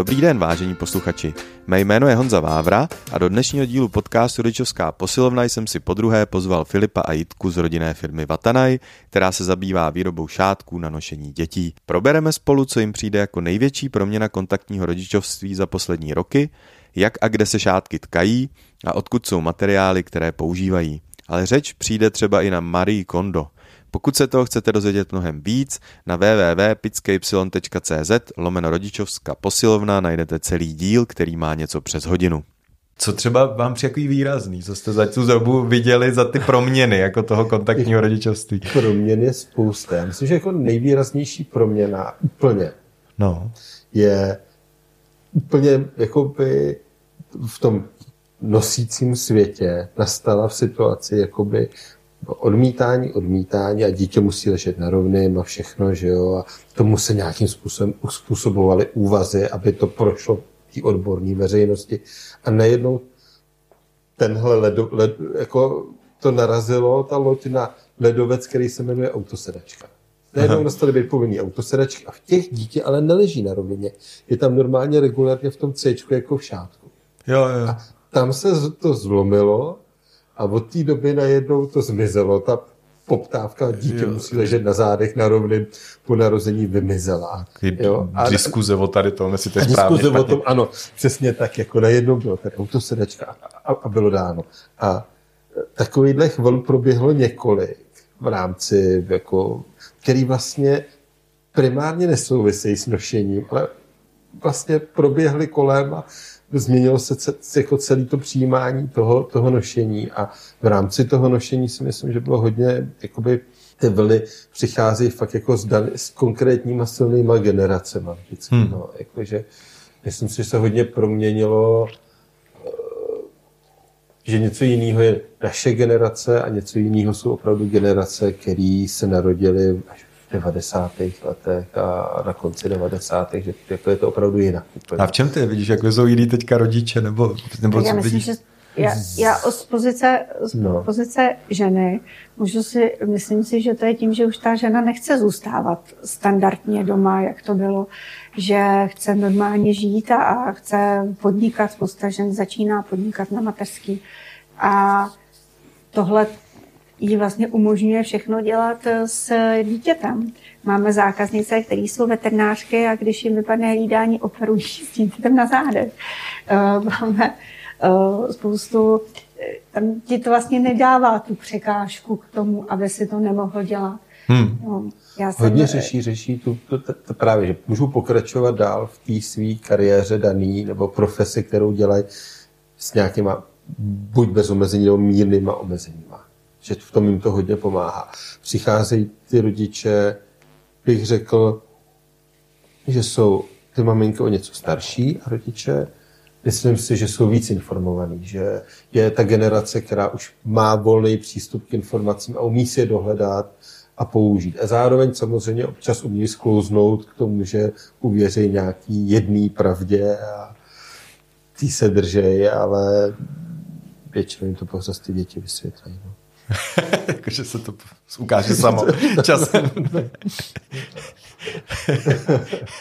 Dobrý den, vážení posluchači. Mé jméno je Honza Vávra a do dnešního dílu podcastu Rodičovská posilovna jsem si po druhé pozval Filipa a Jitku z rodinné firmy Vatanaj, která se zabývá výrobou šátků na nošení dětí. Probereme spolu, co jim přijde jako největší proměna kontaktního rodičovství za poslední roky, jak a kde se šátky tkají a odkud jsou materiály, které používají. Ale řeč přijde třeba i na Marie Kondo – pokud se toho chcete dozvědět mnohem víc, na www.pitskypsilon.cz lomeno rodičovská posilovna najdete celý díl, který má něco přes hodinu. Co třeba vám přijde výrazný, co jste za tu dobu viděli za ty proměny jako toho kontaktního rodičovství? Proměn je spousta. Já myslím, že jako nejvýraznější proměna úplně no. je úplně jakoby v tom nosícím světě nastala v situaci jakoby odmítání, odmítání a dítě musí ležet na rovném a všechno, že jo, a tomu se nějakým způsobem uspůsobovaly úvazy, aby to prošlo té odborné veřejnosti. A najednou tenhle ledo, led, jako to narazilo, ta loď na ledovec, který se jmenuje autosedačka. Najednou nastaly být povinný autosedačky a v těch dítě ale neleží na rovině. Je tam normálně regulárně v tom C jako v šátku. Jo, jo. A tam se to zlomilo a od té doby najednou to zmizelo. Ta poptávka dítě jo. musí ležet na zádech na rovném po narození vymizela. Jo? A diskuze o tady tom, jestli to je správně. Diskuze o tom, ano, přesně tak, jako najednou bylo tady autosedačka a, a, bylo dáno. A takovýhle vln proběhlo několik v rámci, jako, který vlastně primárně nesouvisejí s nošením, ale vlastně proběhly kolem a změnilo se jako celé to přijímání toho, toho nošení a v rámci toho nošení si myslím, že bylo hodně, jakoby ty vlny přicházejí fakt jako s, dan- s konkrétníma silnýma generacemi vždycky. Hmm. No, jakože, myslím si, že se hodně proměnilo, eh, že něco jiného je naše generace a něco jiného jsou opravdu generace, které se narodily až 90. letech a na konci 90. že jako je to opravdu jinak. A v čem ty vidíš, jak jsou jiný teďka rodiče? Nebo, nebo já myslím, vidíš? že já, já z pozice, z no. pozice ženy můžu si, myslím si, že to je tím, že už ta žena nechce zůstávat standardně doma, jak to bylo, že chce normálně žít a, a chce podnikat. Spousta žen začíná podnikat na mateřský. A tohle jí vlastně umožňuje všechno dělat eh, s dítětem. Máme zákaznice, které jsou veterinářky a když jim vypadne hlídání, operují s dítětem na zádech. Eh, máme eh, spoustu, tam ti to vlastně nedává tu překážku k tomu, aby si to nemohl dělat. Hmm. No, já jsem... Hodně řeší, řeší tu, to, to, to právě, že můžu pokračovat dál v té své kariéře daný nebo profesi, kterou dělají s nějakýma buď bez omezení nebo mírnýma omezeníma že v tom jim to hodně pomáhá. Přicházejí ty rodiče, bych řekl, že jsou ty maminky o něco starší a rodiče, myslím si, že jsou víc informovaní, že je ta generace, která už má volný přístup k informacím a umí si je dohledat a použít. A zároveň samozřejmě občas umí sklouznout k tomu, že uvěří nějaký jedný pravdě a tý se držej, ale většinou jim to prostě ty děti vysvětlají. No. Jakože se to ukáže samo časem.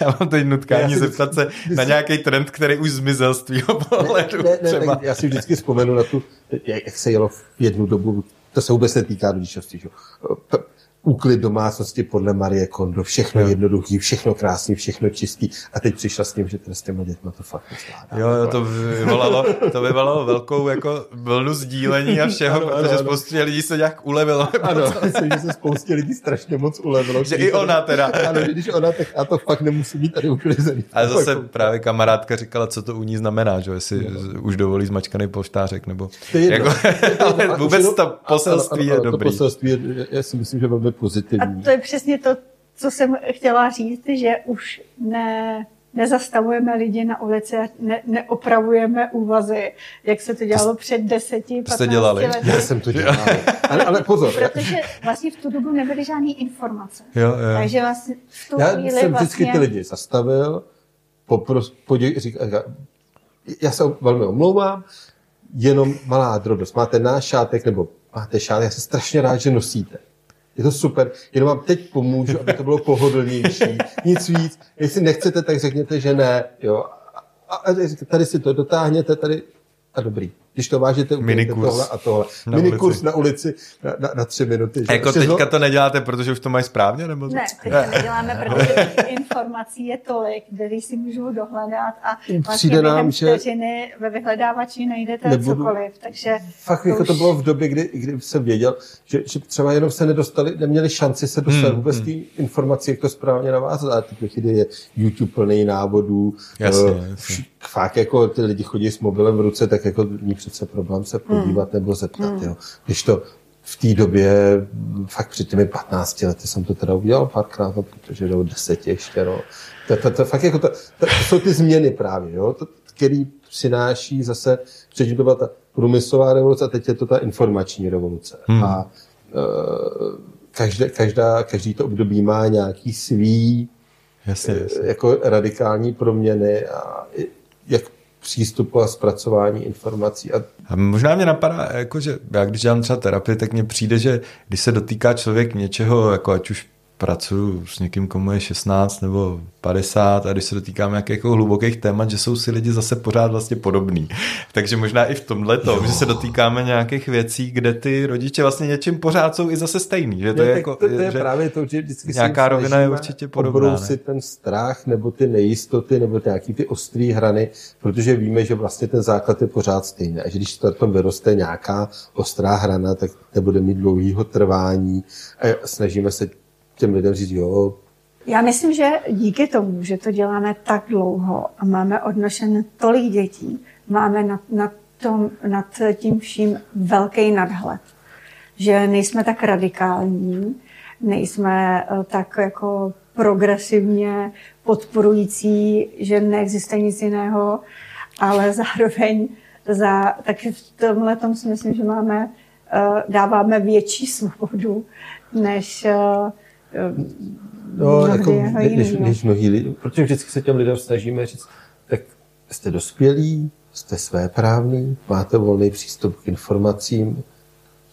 já mám teď nutkání já zeptat se na nějaký trend, který už zmizel z tvýho pohledu. Ne, ne, ne, já si vždycky vzpomenu na tu, jak se jelo v jednu dobu, to se vůbec netýká rodičovství, úklid domácnosti podle Marie Kondo, všechno no. jednoduchý, všechno krásný, všechno čistý. A teď přišla s tím, že teda s těma dětma to fakt nezvládá. Jo, jo, to vyvolalo, to vyvolalo velkou jako vlnu sdílení a všeho, ano, protože ano, spoustě lidí se nějak ulevilo. Ano, myslím, že se spoustě lidí strašně moc ulevilo. Že i ona teda. Ano, když ona, tak já to fakt nemusím mít tady uklizený. Ale zase jako... právě kamarádka říkala, co to u ní znamená, že jestli no. už dovolí zmačkaný poštářek, nebo... Jako, ale vůbec to poselství je dobrý. To poselství je, já si myslím, že velmi pozitivní. A to je přesně to, co jsem chtěla říct, že už ne, nezastavujeme lidi na ulici a ne, neopravujeme úvazy, jak se to dělalo před deseti, patnácti dělali. lety. Já jsem to dělal. ale, ale pozor. Protože vlastně v tu dobu nebyly žádné informace. Jo, jo. Takže vlastně v tu Já jsem vlastně... vždycky ty lidi zastavil, popros, podě, řík, já se velmi omlouvám, jenom malá drobnost. Máte náš šátek, nebo máte šátek, já jsem strašně rád, že nosíte. Je to super, jenom vám teď pomůžu, aby to bylo pohodlnější. Nic víc. Jestli nechcete, tak řekněte, že ne. Jo? a tady si to dotáhněte, tady a dobrý. Když to vážete, Minikurs. tohle a tohle. Na Minikurs ulici. na ulici na, na, na tři minuty. Že? Jako teďka to neděláte, protože už to mají správně? Nebo... Ne, teďka neděláme, protože informací je tolik, které si můžu dohledat a vlastně Přijde nám, že... vteřiny ve vyhledávači najdete Nebudu... cokoliv. Takže Fakt to, jako už... to bylo v době, kdy, kdy jsem věděl, že, že třeba jenom se nedostali, neměli šanci se dostat hmm, vůbec hmm. té informací, jak to správně navázat. A teď je YouTube plný návodů. Jasně, uh, jasně. Fakt jako ty lidi chodí s mobilem v ruce, tak jako ní přece problém se podívat hmm. nebo zeptat. Hmm. Jo. Když to v té době, fakt před těmi 15 lety jsem to teda udělal párkrát, no, protože do 10 ještě, no. To, to, to, fakt jako to, to, to, jsou ty změny právě, jo, to, který přináší zase, předtím to byla ta průmyslová revoluce a teď je to ta informační revoluce. Hmm. A uh, každé, každá, každý to období má nějaký svý jasně, jasně. jako radikální proměny a jak přístupu a zpracování informací. A... a možná mě napadá, jako, že já když dělám třeba terapii, tak mně přijde, že když se dotýká člověk něčeho, jako ať už pracuju s někým, komu je 16 nebo 50 a když se dotýkáme nějakých jako hlubokých témat, že jsou si lidi zase pořád vlastně podobný. Takže možná i v tomhle tom, že se dotýkáme nějakých věcí, kde ty rodiče vlastně něčím pořád jsou i zase stejný. Že to, je, jako, to, to je že právě to, že vždycky nějaká rovina je určitě podobná. si ten strach nebo ty nejistoty nebo ty nějaký ty ostrý hrany, protože víme, že vlastně ten základ je pořád stejný. A že když to tam vyroste nějaká ostrá hrana, tak nebude mít dlouhýho trvání a snažíme se těm lidem říct, jo. Já myslím, že díky tomu, že to děláme tak dlouho a máme odnošen tolik dětí, máme nad, nad, tom, nad tím vším velký nadhled. Že nejsme tak radikální, nejsme eh, tak jako progresivně podporující, že neexistuje nic jiného, ale zároveň za, takže v tomhle tom si myslím, že máme, eh, dáváme větší svobodu, než eh, No, jako, než, než mnohý lidi, protože vždycky se těm lidem snažíme říct, tak jste dospělí, jste svéprávní, máte volný přístup k informacím,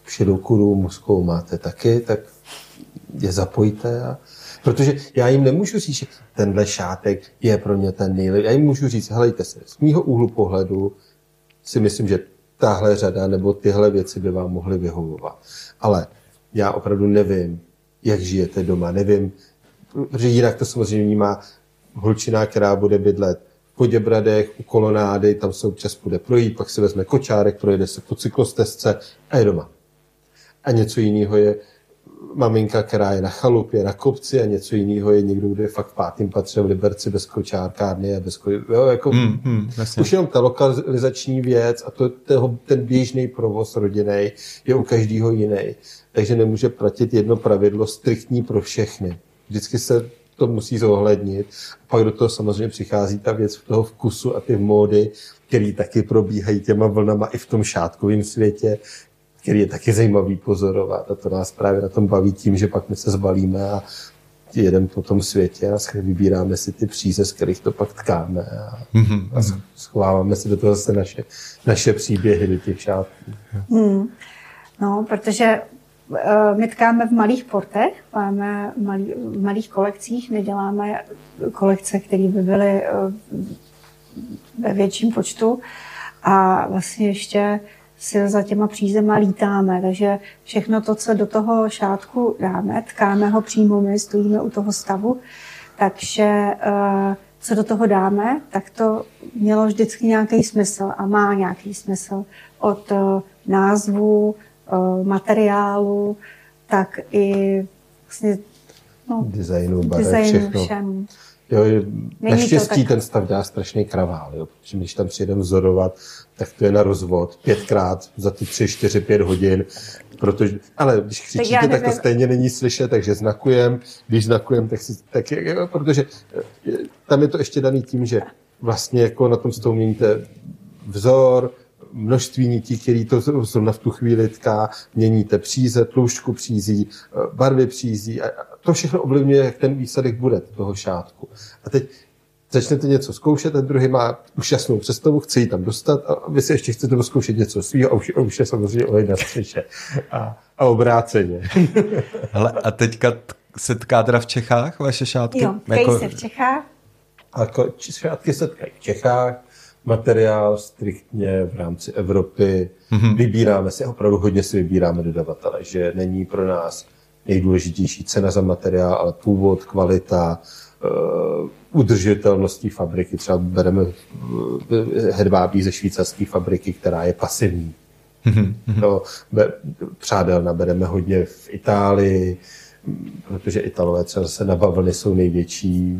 širokou mozkovou máte taky, tak je zapojte. A, protože já jim nemůžu říct, že tenhle šátek je pro mě ten nejlepší. Já jim můžu říct, helejte se, z mýho úhlu pohledu si myslím, že tahle řada nebo tyhle věci by vám mohly vyhovovat. Ale já opravdu nevím, jak žijete doma. Nevím, protože jinak to samozřejmě má holčina, která bude bydlet v Poděbradech, u kolonády, tam se občas bude projít, pak si vezme kočárek, projede se po cyklostezce a je doma. A něco jiného je maminka, která je na chalupě, na kopci a něco jiného je někdo, kdo je fakt v pátým patře v Liberci bez kočárkárny a bez ko... jo, jako, mm, mm, Už jenom ta lokalizační věc a to, toho, ten běžný provoz rodinný je u každého jiný. Takže nemůže platit jedno pravidlo striktní pro všechny. Vždycky se to musí zohlednit. A pak do toho samozřejmě přichází ta věc v toho vkusu a ty módy, které taky probíhají těma vlnama i v tom šátkovém světě, který je taky zajímavý pozorovat. A to nás právě na tom baví tím, že pak my se zbalíme a jedeme po tom světě a vybíráme si ty příze, z kterých to pak tkáme a, mm-hmm. a schováváme si do toho zase naše, naše příběhy do těch šátků. Hmm. No, protože Eh, my tkáme v malých portech, máme malý, v malých kolekcích, neděláme kolekce, které by byly eh, ve větším počtu a vlastně ještě si za těma přízema lítáme, takže všechno to, co do toho šátku dáme, tkáme ho přímo my, stojíme u toho stavu, takže eh, co do toho dáme, tak to mělo vždycky nějaký smysl a má nějaký smysl od názvu, Eh, materiálu, tak i vlastně no, designu, barev, všechno. Všem. Jo, naštěstí tak... ten stav dělá strašný kravál, jo, protože když tam přijedeme vzorovat, tak to je na rozvod pětkrát za ty tři, čtyři, pět hodin, protože, ale když křičíte, tak, tak to stejně není slyšet, takže znakujem, když znakujem, tak si, tak, jo, protože eh, tam je to ještě daný tím, že vlastně jako na tom stolu měníte vzor, množství nití, který to zrovna v tu chvíli tká, měníte příze, tloušťku přízí, eh, barvy přízí a to všechno ovlivňuje, jak ten výsledek bude toho šátku. A teď začnete něco zkoušet, ten druhý má už jasnou představu, chce ji tam dostat a vy si ještě chcete zkoušet něco svého a už, a už je samozřejmě olej na střeše. A, a obráceně. Hele, a teďka se tká teda v Čechách vaše šátky? Jo, tkají jako... se v Čechách. A šátky se tkají v Čechách materiál striktně v rámci Evropy. Mm-hmm. Vybíráme si, opravdu hodně si vybíráme dodavatele, že není pro nás nejdůležitější cena za materiál, ale původ, kvalita, uh, udržitelností fabriky. Třeba bereme uh, hedvábí ze švýcarské fabriky, která je pasivní. Mm-hmm. No, be, přádelna bereme hodně v Itálii, protože Italové třeba zase na bavlny jsou největší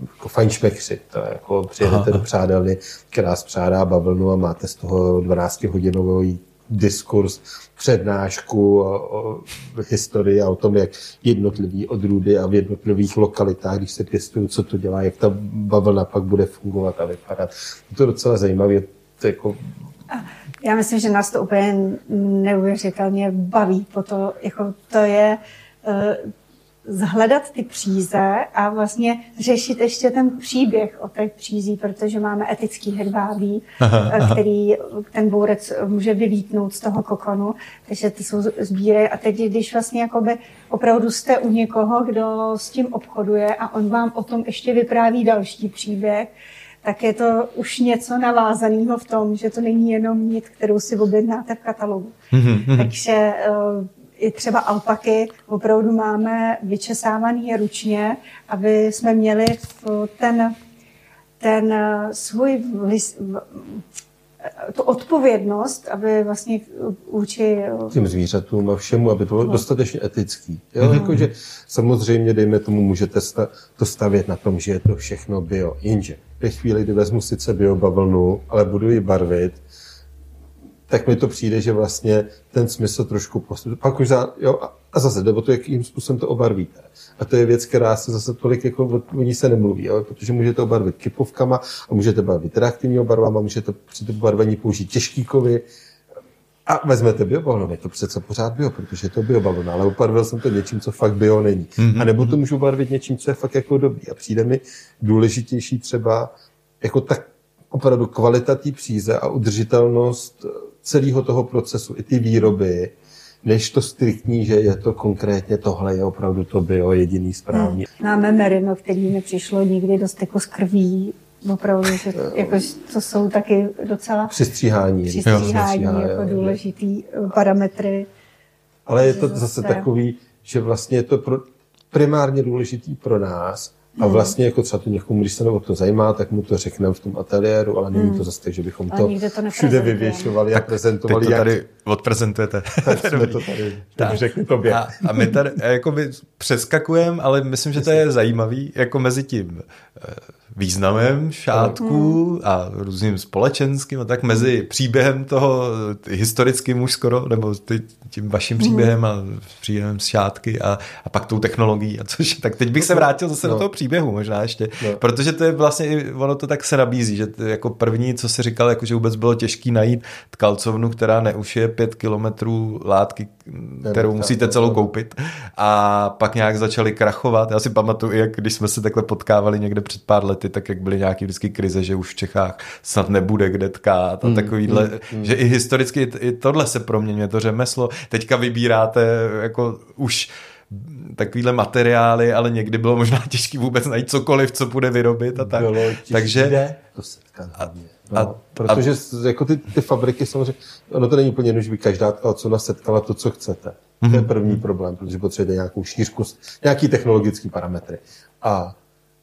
jako fajnšmekři. To je jako přijedete do přádelny, která spřádá bavlnu a máte z toho 12-hodinový diskurs, přednášku o, o historii a o tom, jak jednotlivý odrůdy a v jednotlivých lokalitách, když se pěstují, co to dělá, jak ta bavlna pak bude fungovat a vypadat. Je to docela zajímavé. To jako... Já myslím, že nás to úplně neuvěřitelně baví. Po to, jako to je zhledat ty příze a vlastně řešit ještě ten příběh o té přízí, protože máme etický hedvábí, eh, který ten bourec může vylítnout z toho kokonu, takže ty jsou sbíry a teď, když vlastně jakoby opravdu jste u někoho, kdo s tím obchoduje a on vám o tom ještě vypráví další příběh, tak je to už něco navázaného v tom, že to není jenom nit, kterou si objednáte v katalogu. Mhm, takže eh, i třeba alpaky opravdu máme vyčesávaný ručně, aby jsme měli ten, ten svůj tu odpovědnost, aby vlastně vůči... Tím zvířatům a všemu, aby to bylo no. dostatečně etický. Jo? Mm. Jako, že samozřejmě, dejme tomu, můžete to stavět na tom, že je to všechno bio. Jinže ve chvíli, kdy vezmu sice biobavlnu, ale budu ji barvit, tak mi to přijde, že vlastně ten smysl trošku postup. Pak už za, jo, a zase to, jakým způsobem to obarvíte. A to je věc, která se zase tolik, jako o ní se nemluví, jo, protože můžete obarvit kypovkama a můžete barvit reaktivní barvama, můžete při tom barvení použít těžký kovy, a vezmete biobavlnu, je to přece pořád bio, protože je to biobavlna, ale ubarvil jsem to něčím, co fakt bio není. Mm-hmm. A nebo to můžu barvit něčím, co je fakt jako dobrý. A přijde mi důležitější třeba jako tak opravdu kvalita té příze a udržitelnost celého toho procesu, i ty výroby, než to striktní, že je to konkrétně tohle, je opravdu to bio jediný správně. Hmm. Máme merino, který nepřišlo nikdy do styku s krví, opravdu, že jako, to jsou taky docela přistříhání, přistříhání jo, jako jo, důležitý jo. parametry. Ale je to zase takový, že vlastně je to pro, primárně důležitý pro nás, a vlastně jako třeba to někomu, když se o to zajímá, tak mu to řekneme v tom ateliéru, ale není to hmm. zase tak, že bychom to, to všude vyvěšovali a prezentovali. Teď to tady jak... odprezentujete. Tak jsme to tady tak. řekli tobě. A, a my tady jako by přeskakujeme, ale myslím, že to je zajímavý, jako mezi tím eh, významem šátku hmm. a různým společenským a tak mezi příběhem toho historickým už skoro, nebo tím vaším příběhem a příběhem z šátky a, a pak tou technologií a což, tak teď bych se vrátil zase no. do toho příběhu možná ještě, no. protože to je vlastně, ono to tak se nabízí, že jako první, co si říkal, jako že vůbec bylo těžký najít tkalcovnu, která neušije pět kilometrů látky, kterou musíte celou koupit a pak nějak začali krachovat. Já si pamatuju, jak když jsme se takhle potkávali někde před pár lety, tak jak byly nějaký vždycky krize, že už v Čechách snad nebude kde tkát a mm, takovýhle, mm, mm. že i historicky i tohle se proměňuje, to řemeslo. Teďka vybíráte jako už takovýhle materiály, ale někdy bylo možná těžké vůbec najít cokoliv, co bude vyrobit a tak. Bylo Takže... To setkat No, a, protože a... jako ty, ty fabriky samozřejmě, ono to není úplně jednoduché, každá tkala setkala to, co chcete. Mm-hmm. To je mhm. první problém, protože potřebujete nějakou šířku, nějaký technologický parametry. A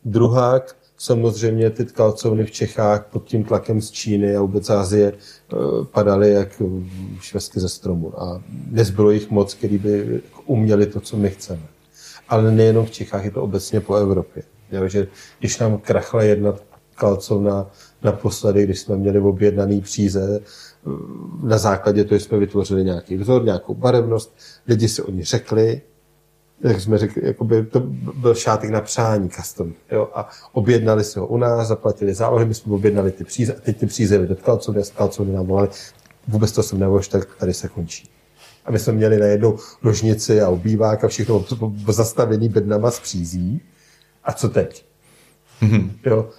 druhák, samozřejmě ty tkalcovny v Čechách pod tím tlakem z Číny a vůbec Azie eh, padaly jak švestky ze stromu a nezbylo jich moc, který by uměli to, co my chceme. Ale nejenom v Čechách, je to obecně po Evropě. Jo, že když nám krachla jedna tkalcovna naposledy, když jsme měli objednaný příze, na základě toho jsme vytvořili nějaký vzor, nějakou barevnost, lidi si o ní řekli, jak jsme řekli, jakoby to byl šátek na přání custom. Jo? A objednali si ho u nás, zaplatili zálohy, my jsme objednali ty příze, a teď ty příze do tkalcovny a tkalcovny nám volali, vůbec to jsem nevož, tak tady se končí. A my jsme měli najednou ložnici a obývák a všechno zastavený bednama z přízí. A co teď? Mm-hmm. Jo?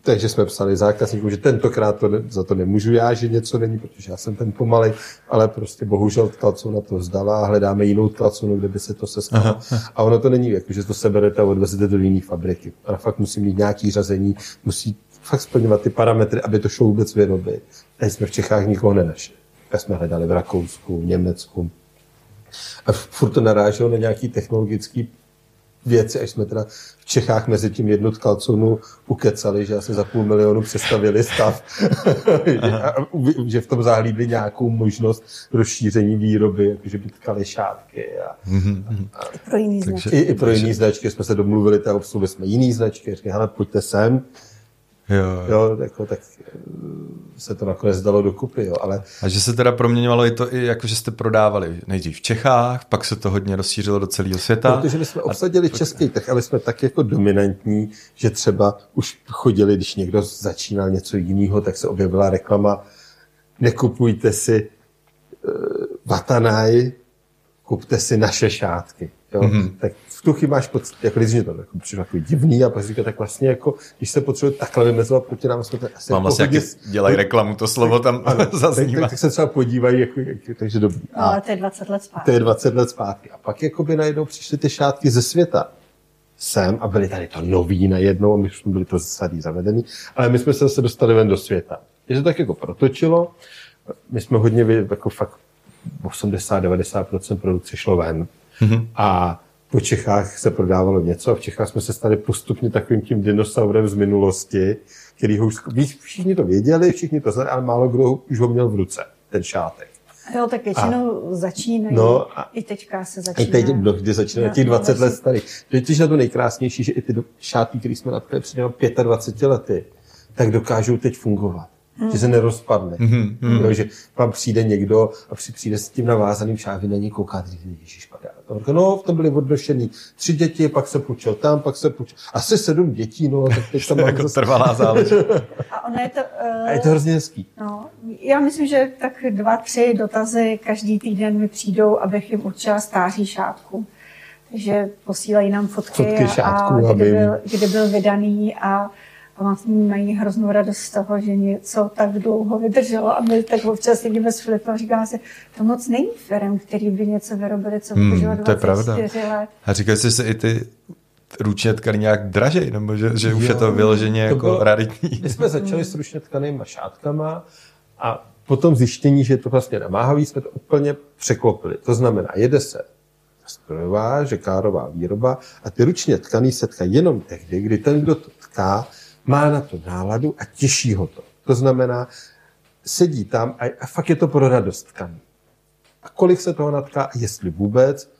Takže jsme psali zákazníkům, že tentokrát to ne, za to nemůžu já, že něco není, protože já jsem ten pomalej, ale prostě bohužel tkalcou na to vzdala a hledáme jinou tkalcovnu, kde by se to sestalo. A ono to není jako, že to seberete a odvezete do jiné fabriky. Ale fakt musí mít nějaký řazení, musí fakt splňovat ty parametry, aby to šlo vůbec vyrobit. A jsme v Čechách nikoho nenašli. Tak jsme hledali v Rakousku, v Německu. A furt to naráželo na nějaký technologický věci, až jsme teda v Čechách mezi tím jednu tkalcovnu ukecali, že asi za půl milionu přestavili stav, a, že v tom zahlídli nějakou možnost rozšíření výroby, jakože by tkali šátky. A, a, a pro jiný značky. I, I pro jiný značky jsme se domluvili, tak obsluhli jsme jiný značky, říkali, hele, pojďte sem, Jo, jo. jako, tak eh, se to nakonec dalo dokupy, jo, ale... A že se teda proměňovalo i to, i jako že jste prodávali nejdřív v Čechách, pak se to hodně rozšířilo do celého světa. Protože my jsme obsadili a... český trh, ale jsme tak jako dominantní, že třeba už chodili, když někdo začínal něco jiného, tak se objevila reklama nekupujte si uh, Vatanaj, kupte si naše šátky. Jo? Mm-hmm. Tak v tu chvíli máš pocit, jako když to jako, přišlo takový divný a pak říká, tak vlastně jako, když se potřebuje takhle vymezovat proti nám, jsme to asi Mám jako jak dělají reklamu, to slovo tam zaznívá. Tak, tak, tak, se třeba podívají, jako, jak, takže dobrý. No, ale to je 20 let zpátky. To je 20 let zpátky. A pak jako by najednou přišly ty šátky ze světa sem a byly tady to nový najednou a my jsme byli to starý zavedený, ale my jsme se zase dostali ven do světa. Je to tak jako protočilo, my jsme hodně, jako fakt 80-90% produkce šlo ven. Mm-hmm. A po Čechách se prodávalo něco a v Čechách jsme se stali postupně takovým tím dinosaurem z minulosti, který ho už, všichni to věděli, všichni to znali, ale málo kdo už ho měl v ruce, ten šátek. Jo, tak většinou a, začínají, no, a, i teďka se začíná. I teď mnohdy začíná, těch 20 let starý. To je na to nejkrásnější, že i ty šátky, které jsme natkali před 25 lety, tak dokážou teď fungovat mm. že se nerozpadne. Mm-hmm. Jo, že vám přijde někdo a přijde s tím navázaným šávy na ní kouká, ježiš, padá. No, v tom byly odnošený tři děti, pak se půjčil tam, pak se půjčil. Asi sedm dětí, no, tak teď tam jako zase... trvalá záležitost. a ono je to... Uh... A je to hrozně hezký. No, já myslím, že tak dva, tři dotazy každý týden mi přijdou, abych jim určila stáří šátku. Takže posílají nám fotky, fotky šátku, a, a kdy, byl, kdy byl vydaný a mají hroznou radost z toho, že něco tak dlouho vydrželo a my tak občas sedíme s Filipem a říkáme si, to moc není firm, který by něco vyrobili, co vydrželo hmm, 24 let. A říkají si, že i ty ručně tkaný nějak dražej, nebo že, že už jo, je to vyloženě to jako bylo, raritní. My jsme začali s ručně tkanýma šátkama a potom zjištění, že je to vlastně namáhavý, jsme to úplně překlopili. To znamená, jede se strojová, žekárová výroba a ty ručně tkaný se tkají jenom tehdy, kdy ten, kdo to tká, má na to náladu a těší ho to. To znamená, sedí tam a, a fakt je to pro radost tkaný. A kolik se toho natká jestli vůbec,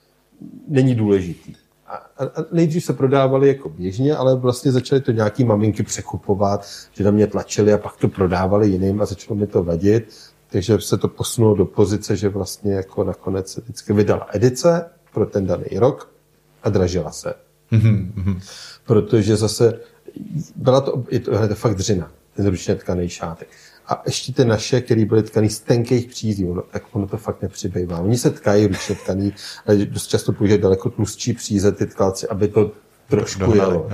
není důležitý. A, a, a nejdřív se prodávali jako běžně, ale vlastně začaly to nějaký maminky překupovat, že na mě tlačili a pak to prodávali jiným a začalo mi to vadit. Takže se to posunulo do pozice, že vlastně jako nakonec se vždycky vydala edice pro ten daný rok a dražila se. Mm-hmm. Protože zase byla to, je to, je to fakt dřina, ten ručně tkaný šátek. A ještě ty naše, které byly tkaný z tenkých přízí, no, tak ono to fakt nepřibývá. Oni se tkají ručně tkaný, ale dost často používají daleko tlustší příze ty tkalci, aby to trošku Dohnali. jelo.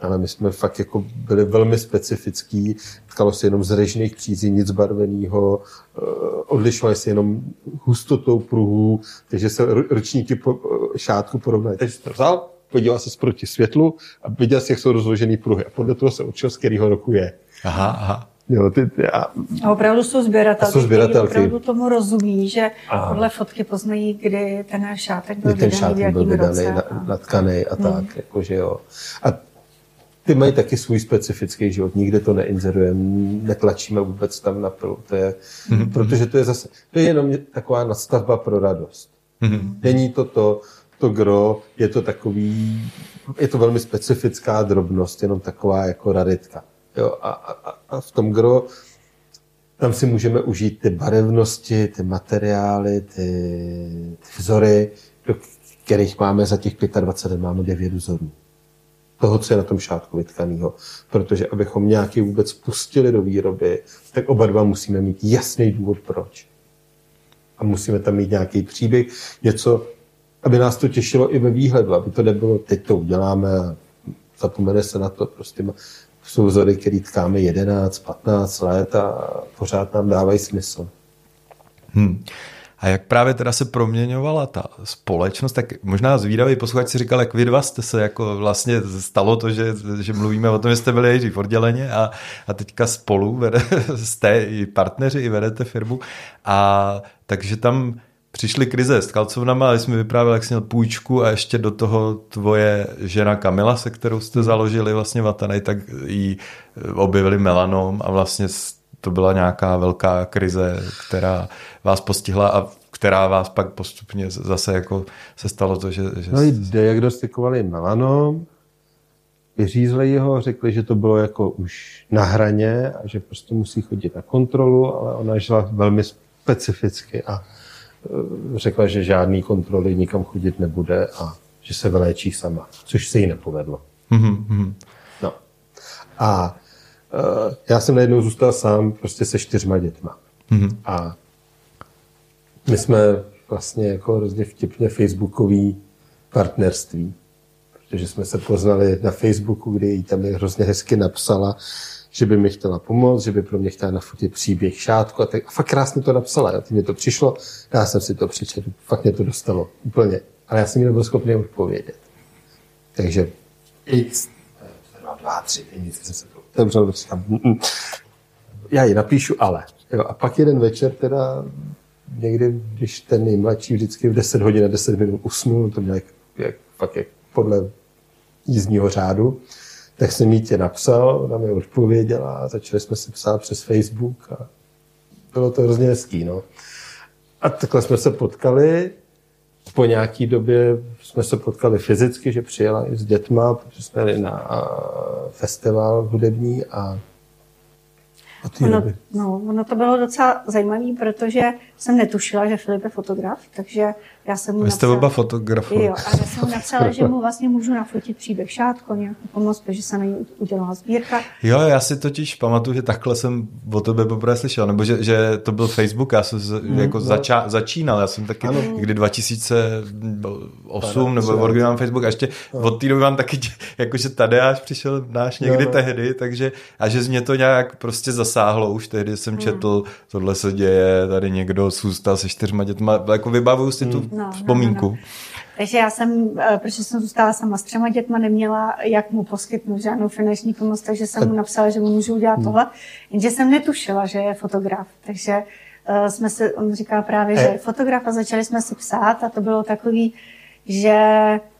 Ale my jsme fakt jako byli velmi specifický, tkalo se jenom z režných přízí, nic barveného, eh, odlišovali se jenom hustotou pruhů, takže se ročníky po eh, šátku porovnaly. Takže to vzal, podíval se proti světlu a viděl si, jak jsou rozložený pruhy. A podle toho se určil, z kterého roku je. Aha, aha. Jo, ty, ty, a... a opravdu jsou sběratelky, jsou sběratelky. opravdu tomu rozumí, že Aha. podle fotky poznají, kdy ten šátek byl kdy ten šátek byl vydaný, na, natkaný a hmm. tak, jakože jo. A ty mají taky svůj specifický život, nikde to neinzerujeme, netlačíme vůbec tam na pilu, to je, hmm. protože to je zase, to je jenom taková nastavba pro radost. Hmm. Není to to, to gro, je to takový, je to velmi specifická drobnost, jenom taková jako raritka. Jo, a, a, a v tom gro tam si můžeme užít ty barevnosti, ty materiály, ty, ty vzory, do kterých máme za těch 25 let, máme 9 vzorů. Toho, co je na tom šátku vytkaného. Protože abychom nějaký vůbec pustili do výroby, tak oba dva musíme mít jasný důvod, proč. A musíme tam mít nějaký příběh, něco, aby nás to těšilo i ve výhledu, aby to nebylo, teď to uděláme a zapomene se na to. Prostě jsou vzory, které tkáme 11, 15 let a pořád nám dávají smysl. Hmm. A jak právě teda se proměňovala ta společnost, tak možná zvídavý posluchač si říkal, jak vy dva jste se jako vlastně stalo to, že, že mluvíme o tom, že jste byli nejdřív odděleně a, a teďka spolu vede, jste i partneři, i vedete firmu. A takže tam přišly krize s kalcovnama, ale jsme vyprávěli, jak jsi měl půjčku a ještě do toho tvoje žena Kamila, se kterou jste založili vlastně Vatanej, tak jí objevili melanom a vlastně to byla nějaká velká krize, která vás postihla a která vás pak postupně zase jako se stalo to, že... že no diagnostikovali melanom, vyřízli ho, řekli, že to bylo jako už na hraně a že prostě musí chodit na kontrolu, ale ona žila velmi specificky a řekla, že žádný kontroly nikam chodit nebude a že se vyléčí sama, což se jí nepovedlo. Mm-hmm. No. A uh, já jsem najednou zůstal sám prostě se čtyřma dětma. Mm-hmm. A my jsme vlastně jako hrozně vtipně facebookový partnerství, protože jsme se poznali na Facebooku, kdy jí tam hrozně hezky napsala, že by mi chtěla pomoct, že by pro mě chtěla nafotit příběh šátku a, tak, a fakt krásně to napsala. A mě to přišlo, já jsem si to přečetl, fakt mě to dostalo úplně. Ale já jsem mi nebyl schopný odpovědět. Takže dva, tři, nic, jsem se to otevřel, mm, mm. já ji napíšu, ale. Jo, a pak jeden večer teda někdy, když ten nejmladší vždycky v 10 hodin a 10 minut usnul, to měl jak, jak, fakt jak podle jízdního řádu, tak jsem jí tě napsal, ona mi odpověděla a začali jsme si psát přes Facebook a bylo to hrozně hezký, no. A takhle jsme se potkali, po nějaký době jsme se potkali fyzicky, že přijela i s dětma, protože jsme jeli na festival hudební a ono, no, ono to bylo docela zajímavé, protože jsem netušila, že Filip je fotograf, takže já jsem mu Vy jste oba fotografové. Jo, a já jsem mu napsala, že mu vlastně můžu nafotit příběh šátko, nějakou pomoc, protože se na ní udělala sbírka. Jo, já si totiž pamatuju, že takhle jsem o tebe poprvé slyšel, nebo že, že to byl Facebook, já jsem hmm, jako no. zača, začínal, já jsem taky ano. někdy 2008 nebo originál Facebook a ještě no. od té doby mám taky, jakože až přišel náš někdy no, no. tehdy, takže a že z mě to nějak prostě zasáhlo, už tehdy jsem hmm. četl, tohle se děje, tady někdo zůstal se čtyřma dětma, jako vybavuju si tu no, vzpomínku. No, no, no. Takže já jsem, eh, protože jsem zůstala sama s třema dětma, neměla jak mu poskytnout žádnou finanční pomoc, takže jsem mu napsala, že mu můžu udělat hmm. tohle, jenže jsem netušila, že je fotograf. Takže uh, jsme se, on říkal právě, že je fotograf a začali jsme si psát a to bylo takový, že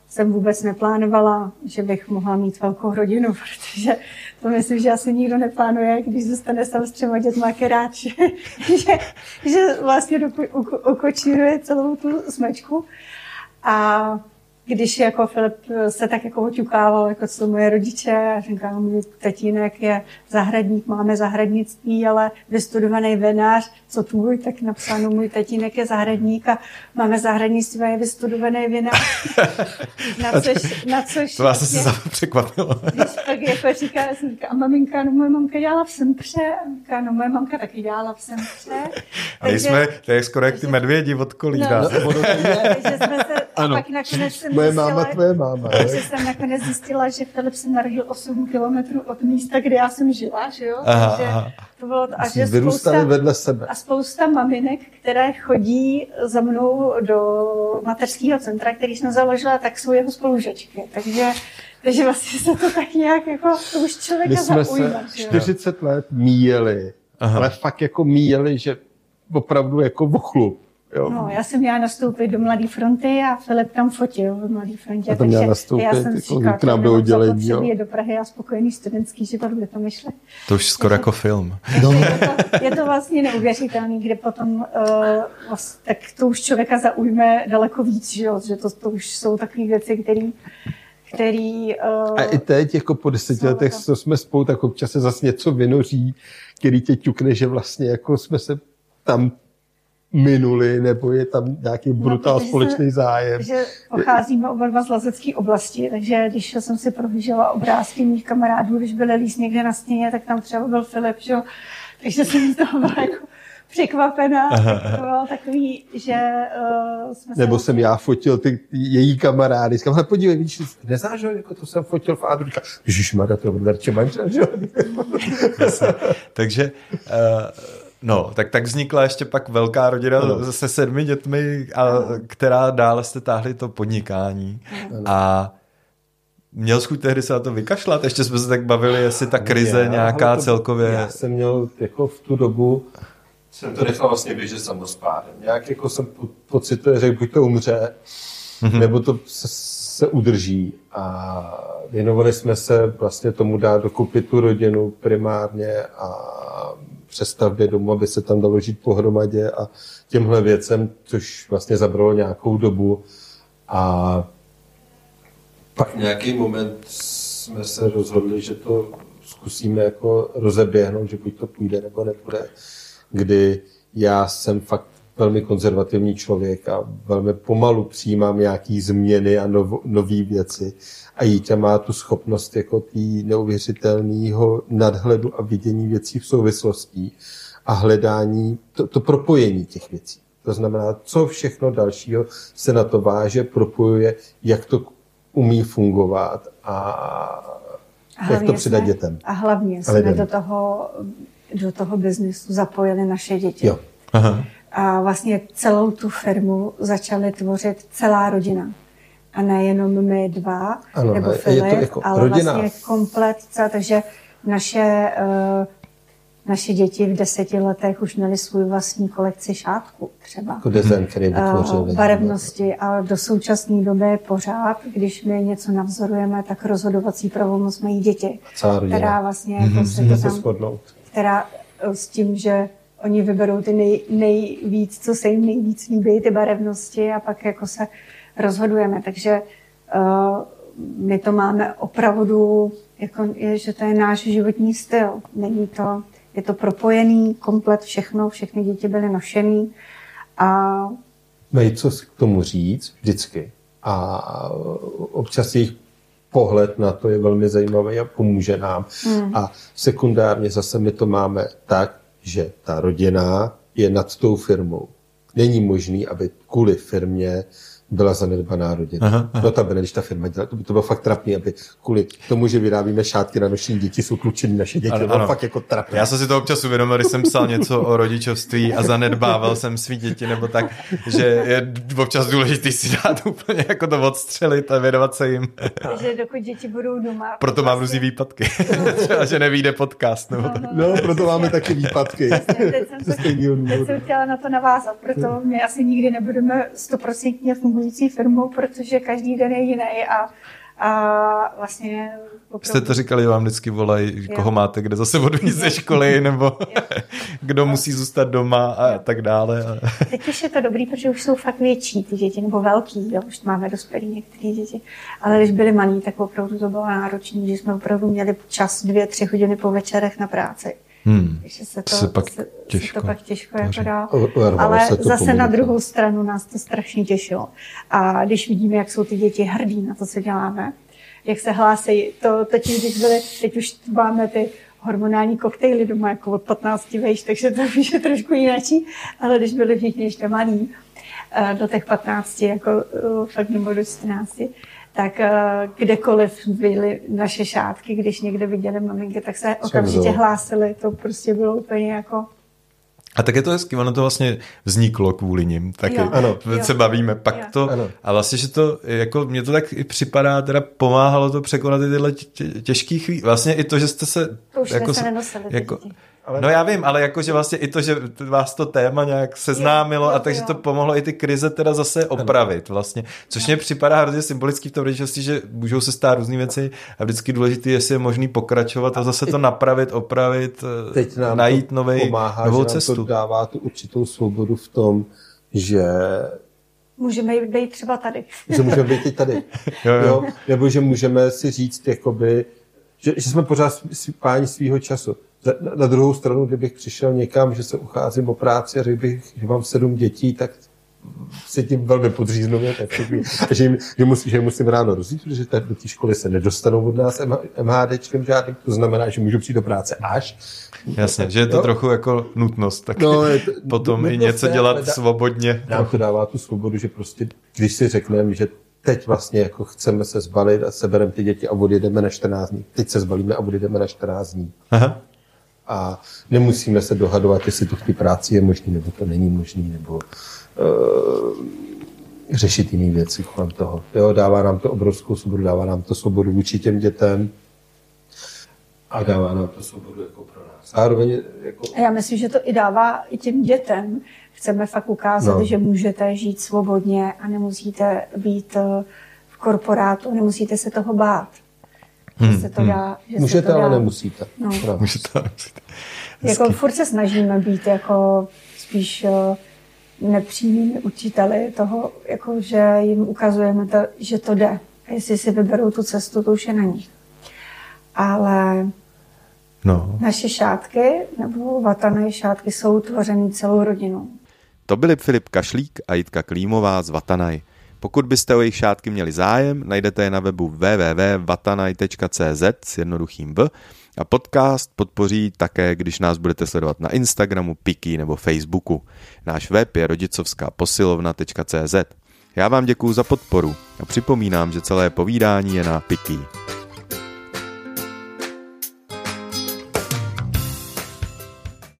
jsem vůbec neplánovala, že bych mohla mít velkou rodinu, protože to myslím, že asi nikdo neplánuje, když zůstane sám s třema dětma keráč, že, že vlastně ukočíruje celou tu smečku. A když jako Filip se tak jako oťukával, jako co moje rodiče, a říkal, můj tatínek je zahradník, máme zahradnictví, ale vystudovaný venář, co tvůj, tak napsáno, můj tatínek je zahradník a máme zahradnictví a je vystudovaný venář. na což, na což to vás se vlastně překvapilo. když pak jako říká, říká, a maminka, no moje mamka dělala v Sempře, a říká, no moje mamka taky dělala v Sempře. A jsme, to je skoro jak ty medvědi od kolína. No, takže jsme se ano. pak nakonec jsem Moje zjistila, máma, tvoje máma. Takže jsem nakonec zjistila, že Filip se narodil 8 kilometrů od místa, kde já jsem žila, že jo? Aha, Takže aha. to bylo a že spousta, vedle sebe. A spousta maminek, které chodí za mnou do mateřského centra, který jsem založila, tak jsou jeho spolužačky. Takže takže vlastně se to tak nějak jako to už člověka My jsme zaujme, se 40 let míjeli, Aha. ale fakt jako míjeli, že opravdu jako vochlup. Jo. No, já jsem měla nastoupit do Mladé fronty a Filip tam fotil v Mladé frontě. A to měla nastoupit já jsem jako říkala, k nám do oddělení. Jo. do Prahy a spokojený studentský život, kde to myšle. To už skoro jako film. No. Je, to, je to vlastně neuvěřitelný, kde potom uh, vlastně, tak to už člověka zaujme daleko víc, že, jo? že to, to už jsou takové věci, které který... Uh, a i teď, jako po deseti letech, co jsme spolu, tak občas se zase něco vynoří, který tě ťukne, že vlastně jako jsme se tam minuli, nebo je tam nějaký no, brutál no, společný se, zájem. Že pocházíme oba dva z Lazecké oblasti, takže když jsem si prohlížela obrázky mých kamarádů, když byli líst někde na stěně, tak tam třeba byl Filip, že? takže jsem z toho byla jako překvapená. To bylo takový, že uh, jsme Nebo se... jsem já fotil ty její kamarády. Říkám, ale podívej, víš, neznáš, že jako to jsem fotil v Adru. Ježišmarja, to je Manča, že Takže uh, No, tak tak vznikla ještě pak velká rodina ano. se sedmi dětmi, a, která dále jste táhli to podnikání. Ano. A měl chuť tehdy se na to vykašlat? Ještě jsme se tak bavili, jestli ta krize já, nějaká to, celkově... Já jsem měl jako v tu dobu, jsem to nechal vlastně běžet samospádem. Nějak jako jsem pocit, že buď to umře, mm-hmm. nebo to se, se udrží. A věnovali jsme se vlastně tomu dát dokupit tu rodinu primárně a přestavbě domu, aby se tam dalo žít pohromadě a těmhle věcem, což vlastně zabralo nějakou dobu. A pak nějaký moment jsme se rozhodli, že to zkusíme jako rozeběhnout, že buď to půjde nebo nepůjde, kdy já jsem fakt velmi konzervativní člověk a velmi pomalu přijímám nějaký změny a nov, nové věci. A Jítě má tu schopnost jako tý neuvěřitelného nadhledu a vidění věcí v souvislostí a hledání, to, to propojení těch věcí. To znamená, co všechno dalšího se na to váže, propojuje, jak to umí fungovat a, a jak to přidat jsme, dětem. A hlavně jsme lidem. do toho, do toho biznisu zapojili naše děti. Jo. Aha. A vlastně celou tu firmu začaly tvořit celá rodina. A nejenom my dva, ano, nebo Filip, je to jako ale rodina. vlastně komplet, takže naše, uh, naše děti v deseti letech už měly svůj vlastní kolekci šátků třeba. Jako design, který Uh, barevnosti a do současné doby pořád, když my něco navzorujeme, tak rozhodovací pravomoc mají děti. Celá rodina. Která vlastně mm-hmm. jako se to tam, která eh, s tím, že oni vyberou ty nej, nejvíc, co se jim nejvíc líbí, ty barevnosti a pak jako se rozhodujeme. Takže uh, my to máme opravdu, jako je, že to je náš životní styl. Není to, je to propojený, komplet všechno, všechny děti byly nošený a mají co k tomu říct vždycky. A občas jejich pohled na to je velmi zajímavý a pomůže nám. Hmm. A sekundárně zase my to máme tak, že ta rodina je nad tou firmou. Není možný, aby kvůli firmě byla zanedbaná rodina. Aha, aha. No ta když ta firma dělá, to by to bylo fakt trapný, aby kvůli tomu, že vyrábíme šátky na nošení děti, jsou klučení naše děti. Ano, to bylo fakt jako trapný. Já jsem si to občas uvědomil, když jsem psal něco o rodičovství a zanedbával jsem svý děti, nebo tak, že je občas důležitý si dát úplně jako to odstřelit a věnovat se jim. Takže dokud děti budou doma. Proto mám různý výpadky. Třeba, že nevíde podcast. Nebo no, no, no. no, proto máme taky výpadky. Jasně, teď, jsem se, teď jsem chtěla na to navázat, proto my asi nikdy nebudeme stoprocentně fungovat fungující firmou, protože každý den je jiný a, a vlastně... Opravdu... Jste to říkali, vám vždycky volají, koho máte, kde zase odvízt ze školy, nebo kdo musí zůstat doma a jo. tak dále. Teď už je to dobrý, protože už jsou fakt větší ty děti, nebo velký, jo, už máme dospělí některé děti. Ale když byly malí, tak opravdu to bylo náročné, že jsme opravdu měli čas dvě, tři hodiny po večerech na práci. Hmm. Takže se to, se pak se, těžko, se to pak těžko jako dá. Ale zase na druhou stranu nás to strašně těšilo. A když vidíme, jak jsou ty děti hrdí na to, co děláme, jak se hlásí, to totiž, když byly, teď už máme ty hormonální koktejly doma jako od 15 vejš, takže to už je trošku jináčí, ale když byli všichni ještě malí, eh, do těch 15, jako eh, fakt nebo do 14, tak eh, kdekoliv byly naše šátky, když někde viděli maminky, tak se okamžitě hlásili. To prostě bylo úplně jako a tak je to hezky, ono to vlastně vzniklo kvůli nim, taky jo. ano. se bavíme, pak jo. to, ano. a vlastně, že to, jako mně to tak i připadá, teda pomáhalo to překonat i tyhle těžké chvíle, vlastně i to, že jste se... To už jako, se nenosili, jako, ale no já vím, ale jakože vlastně i to, že vás to téma nějak seznámilo jo, a takže to pomohlo i ty krize teda zase opravit vlastně, což mě připadá hrozně symbolický v tom rodičovství, že můžou se stát různé věci a vždycky důležité, jestli je možný pokračovat a zase to napravit, opravit, Teď nám najít nový, pomáhá, novou že cestu. to dává tu určitou svobodu v tom, že Můžeme být třeba tady. Že můžeme být i tady. jo, jo. Jo? Nebo že můžeme si říct, jakoby, že, že jsme pořád páni svého času. Na, na druhou stranu, kdybych přišel někam, že se ucházím o práci a řekl bych, že mám sedm dětí, tak se tím velmi podříznově, tak že, jim, že, musí, že musím ráno rozjít, protože do té školy se nedostanou od nás MHDčkem žádným, to znamená, že můžu přijít do práce až. Jasně, že je to no. trochu jako nutnost, tak no, je to, potom nutnost, i něco dělat dá, svobodně. Nám to dává tu svobodu, že prostě, když si řekneme, že teď vlastně jako chceme se zbalit a sebereme ty děti a odjedeme na 14 dní. Teď se zbalíme a odjedeme na 14 dní. Aha. A nemusíme se dohadovat, jestli to v té práci je možný, nebo to není možný, nebo uh, řešit jiné věci kolem toho. Jo, dává nám to obrovskou svobodu, dává nám to svobodu vůči těm dětem a dává nám to svobodu jako pro nás. Zároveň jako... Já myslím, že to i dává i těm dětem. Chceme fakt ukázat, no. že můžete žít svobodně a nemusíte být eh, v korporátu, nemusíte se toho bát. Hmm, že se to hmm. dá, že můžete, se to dá. ale nemusíte. No. Můžete, ale nemusíte. Jako furt se snažíme být jako spíš eh, nepřímými učiteli toho, jako že jim ukazujeme, to, že to jde. A jestli si vyberou tu cestu, to už je na nich. Ale no. naše šátky, nebo vatané šátky, jsou tvořeny celou rodinou. To byli Filip Kašlík a Jitka Klímová z Vatanaj. Pokud byste o jejich šátky měli zájem, najdete je na webu www.vatanaj.cz s jednoduchým B a podcast podpoří také, když nás budete sledovat na Instagramu, Piki nebo Facebooku. Náš web je rodicovská posilovna.cz. Já vám děkuji za podporu a připomínám, že celé povídání je na Piki.